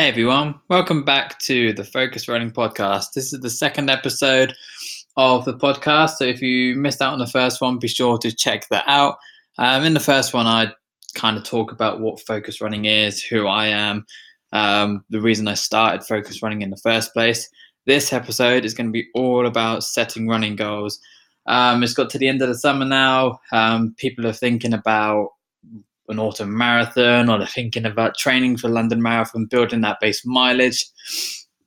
Hey everyone, welcome back to the Focus Running Podcast. This is the second episode of the podcast. So if you missed out on the first one, be sure to check that out. Um, in the first one, I kind of talk about what focus running is, who I am, um, the reason I started focus running in the first place. This episode is going to be all about setting running goals. Um, it's got to the end of the summer now. Um, people are thinking about an autumn marathon or they're thinking about training for London Marathon, building that base mileage.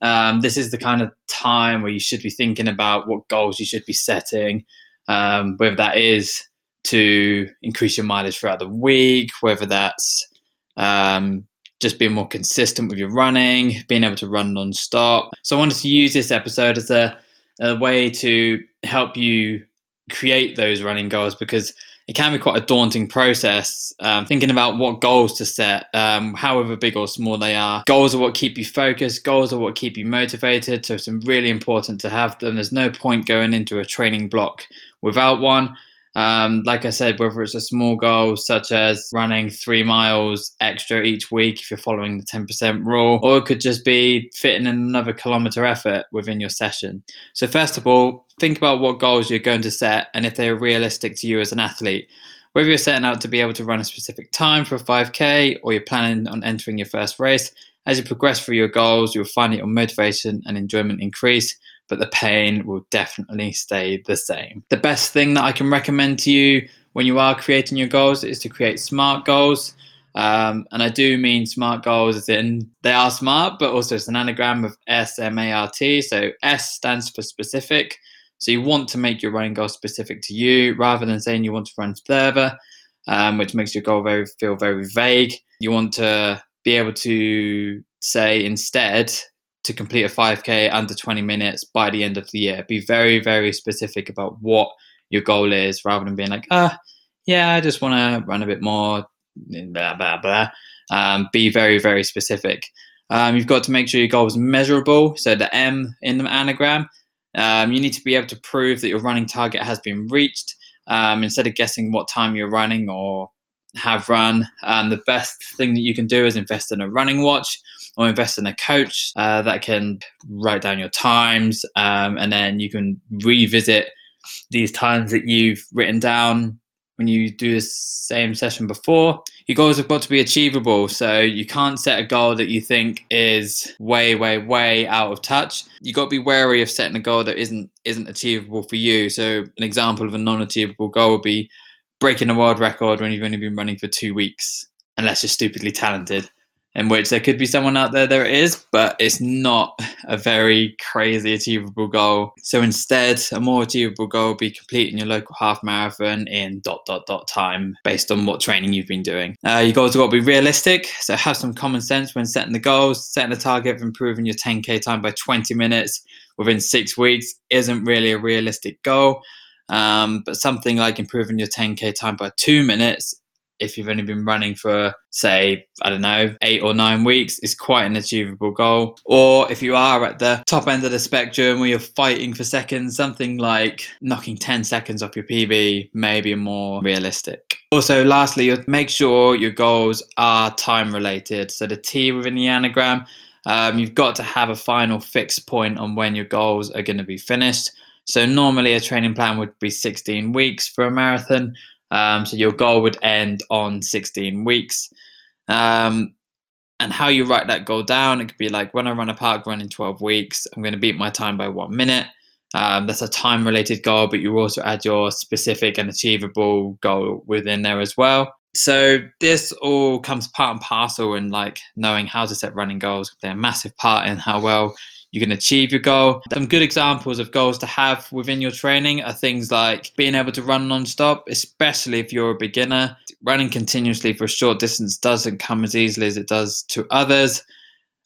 Um, this is the kind of time where you should be thinking about what goals you should be setting, um, whether that is to increase your mileage throughout the week, whether that's um, just being more consistent with your running, being able to run non-stop. So I wanted to use this episode as a, a way to help you create those running goals because it can be quite a daunting process um, thinking about what goals to set um, however big or small they are. Goals are what keep you focused. Goals are what keep you motivated. So it's really important to have them. There's no point going into a training block without one um, like I said, whether it's a small goal such as running three miles extra each week if you're following the 10% rule, or it could just be fitting in another kilometer effort within your session. So, first of all, think about what goals you're going to set and if they're realistic to you as an athlete. Whether you're setting out to be able to run a specific time for a 5K or you're planning on entering your first race, as you progress through your goals, you'll find that your motivation and enjoyment increase but the pain will definitely stay the same. The best thing that I can recommend to you when you are creating your goals is to create smart goals. Um, and I do mean smart goals as in they are smart, but also it's an anagram of S M A R T. So S stands for specific. So you want to make your running goal specific to you rather than saying you want to run further, um, which makes your goal very feel very vague. You want to be able to say instead to complete a 5K under 20 minutes by the end of the year. Be very, very specific about what your goal is rather than being like, ah, yeah, I just want to run a bit more, blah, blah, blah. Um, be very, very specific. Um, you've got to make sure your goal is measurable. So the M in the anagram, um, you need to be able to prove that your running target has been reached. Um, instead of guessing what time you're running or have run, And the best thing that you can do is invest in a running watch or invest in a coach uh, that can write down your times um, and then you can revisit these times that you've written down when you do the same session before. Your goals have got to be achievable. So you can't set a goal that you think is way, way, way out of touch. You got to be wary of setting a goal that isn't isn't achievable for you. So an example of a non-achievable goal would be breaking a world record when you've only been running for two weeks, unless you're stupidly talented in which there could be someone out there there is but it's not a very crazy achievable goal. So instead a more achievable goal would be completing your local half marathon in dot dot dot time based on what training you've been doing. Uh, your goals have got to be realistic so have some common sense when setting the goals. Setting a target of improving your 10k time by 20 minutes within six weeks isn't really a realistic goal um, but something like improving your 10k time by two minutes if you've only been running for, say, I don't know, eight or nine weeks, is quite an achievable goal. Or if you are at the top end of the spectrum where you're fighting for seconds, something like knocking 10 seconds off your PB may be more realistic. Also, lastly, make sure your goals are time related. So the T within the anagram, um, you've got to have a final fixed point on when your goals are going to be finished. So normally a training plan would be 16 weeks for a marathon. Um, so your goal would end on 16 weeks. Um, and how you write that goal down, it could be like when I run a park run in 12 weeks, I'm going to beat my time by one minute. Um, that's a time related goal, but you also add your specific and achievable goal within there as well. So this all comes part and parcel in like knowing how to set running goals. They're a massive part in how well you can achieve your goal. Some good examples of goals to have within your training are things like being able to run non-stop, especially if you're a beginner. Running continuously for a short distance doesn't come as easily as it does to others.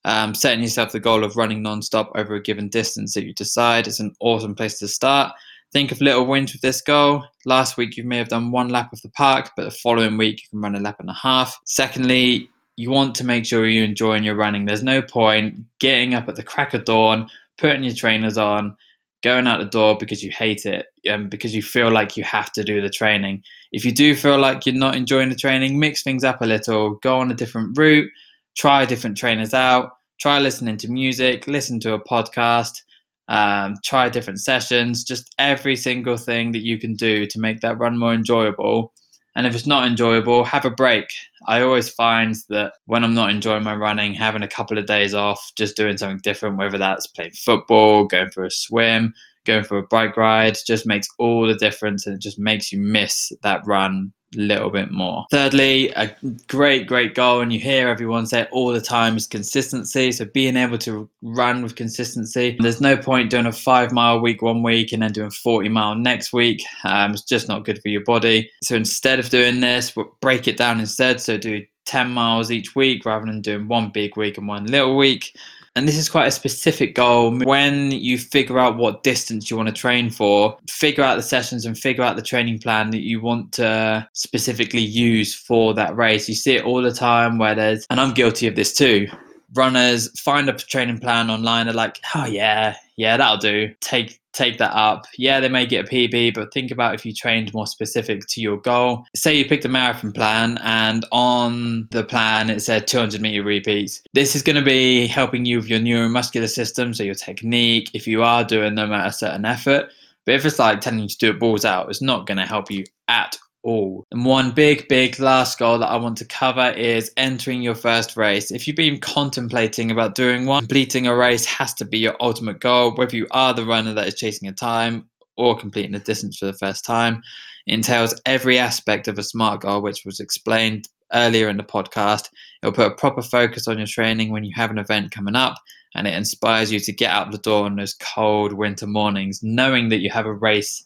Um, setting yourself the goal of running non-stop over a given distance that you decide is an awesome place to start. Think of little wins with this goal. Last week you may have done one lap of the park, but the following week you can run a lap and a half. Secondly, you want to make sure you're enjoying your running. There's no point getting up at the crack of dawn, putting your trainers on, going out the door because you hate it and because you feel like you have to do the training. If you do feel like you're not enjoying the training, mix things up a little, go on a different route, try different trainers out, try listening to music, listen to a podcast, um, try different sessions, just every single thing that you can do to make that run more enjoyable. And if it's not enjoyable, have a break. I always find that when I'm not enjoying my running, having a couple of days off, just doing something different, whether that's playing football, going for a swim, going for a bike ride, just makes all the difference and it just makes you miss that run little bit more. Thirdly, a great, great goal, and you hear everyone say all the time, is consistency. So being able to run with consistency. There's no point doing a five mile week one week and then doing 40 mile next week. Um, it's just not good for your body. So instead of doing this, break it down instead. So do 10 miles each week rather than doing one big week and one little week and this is quite a specific goal. When you figure out what distance you want to train for, figure out the sessions and figure out the training plan that you want to specifically use for that race. You see it all the time where there's, and I'm guilty of this too. Runners find a training plan online, they're like, oh yeah, yeah, that'll do. Take take that up. Yeah, they may get a PB, but think about if you trained more specific to your goal. Say you picked a marathon plan and on the plan it said 200 meter repeats. This is going to be helping you with your neuromuscular system, so your technique, if you are doing them at a certain effort. But if it's like telling you to do it balls out, it's not going to help you at all. And one big, big last goal that I want to cover is entering your first race. If you've been contemplating about doing one, completing a race has to be your ultimate goal, whether you are the runner that is chasing a time or completing a distance for the first time. It entails every aspect of a SMART goal, which was explained earlier in the podcast. It'll put a proper focus on your training when you have an event coming up, and it inspires you to get out the door on those cold winter mornings, knowing that you have a race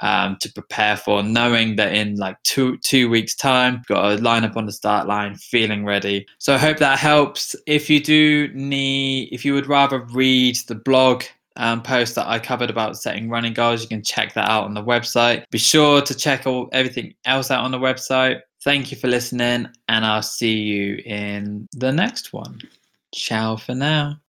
um, to prepare for, knowing that in like two two weeks' time, got a line up on the start line, feeling ready. So I hope that helps. If you do need, if you would rather read the blog um, post that I covered about setting running goals, you can check that out on the website. Be sure to check all everything else out on the website. Thank you for listening, and I'll see you in the next one. Ciao for now.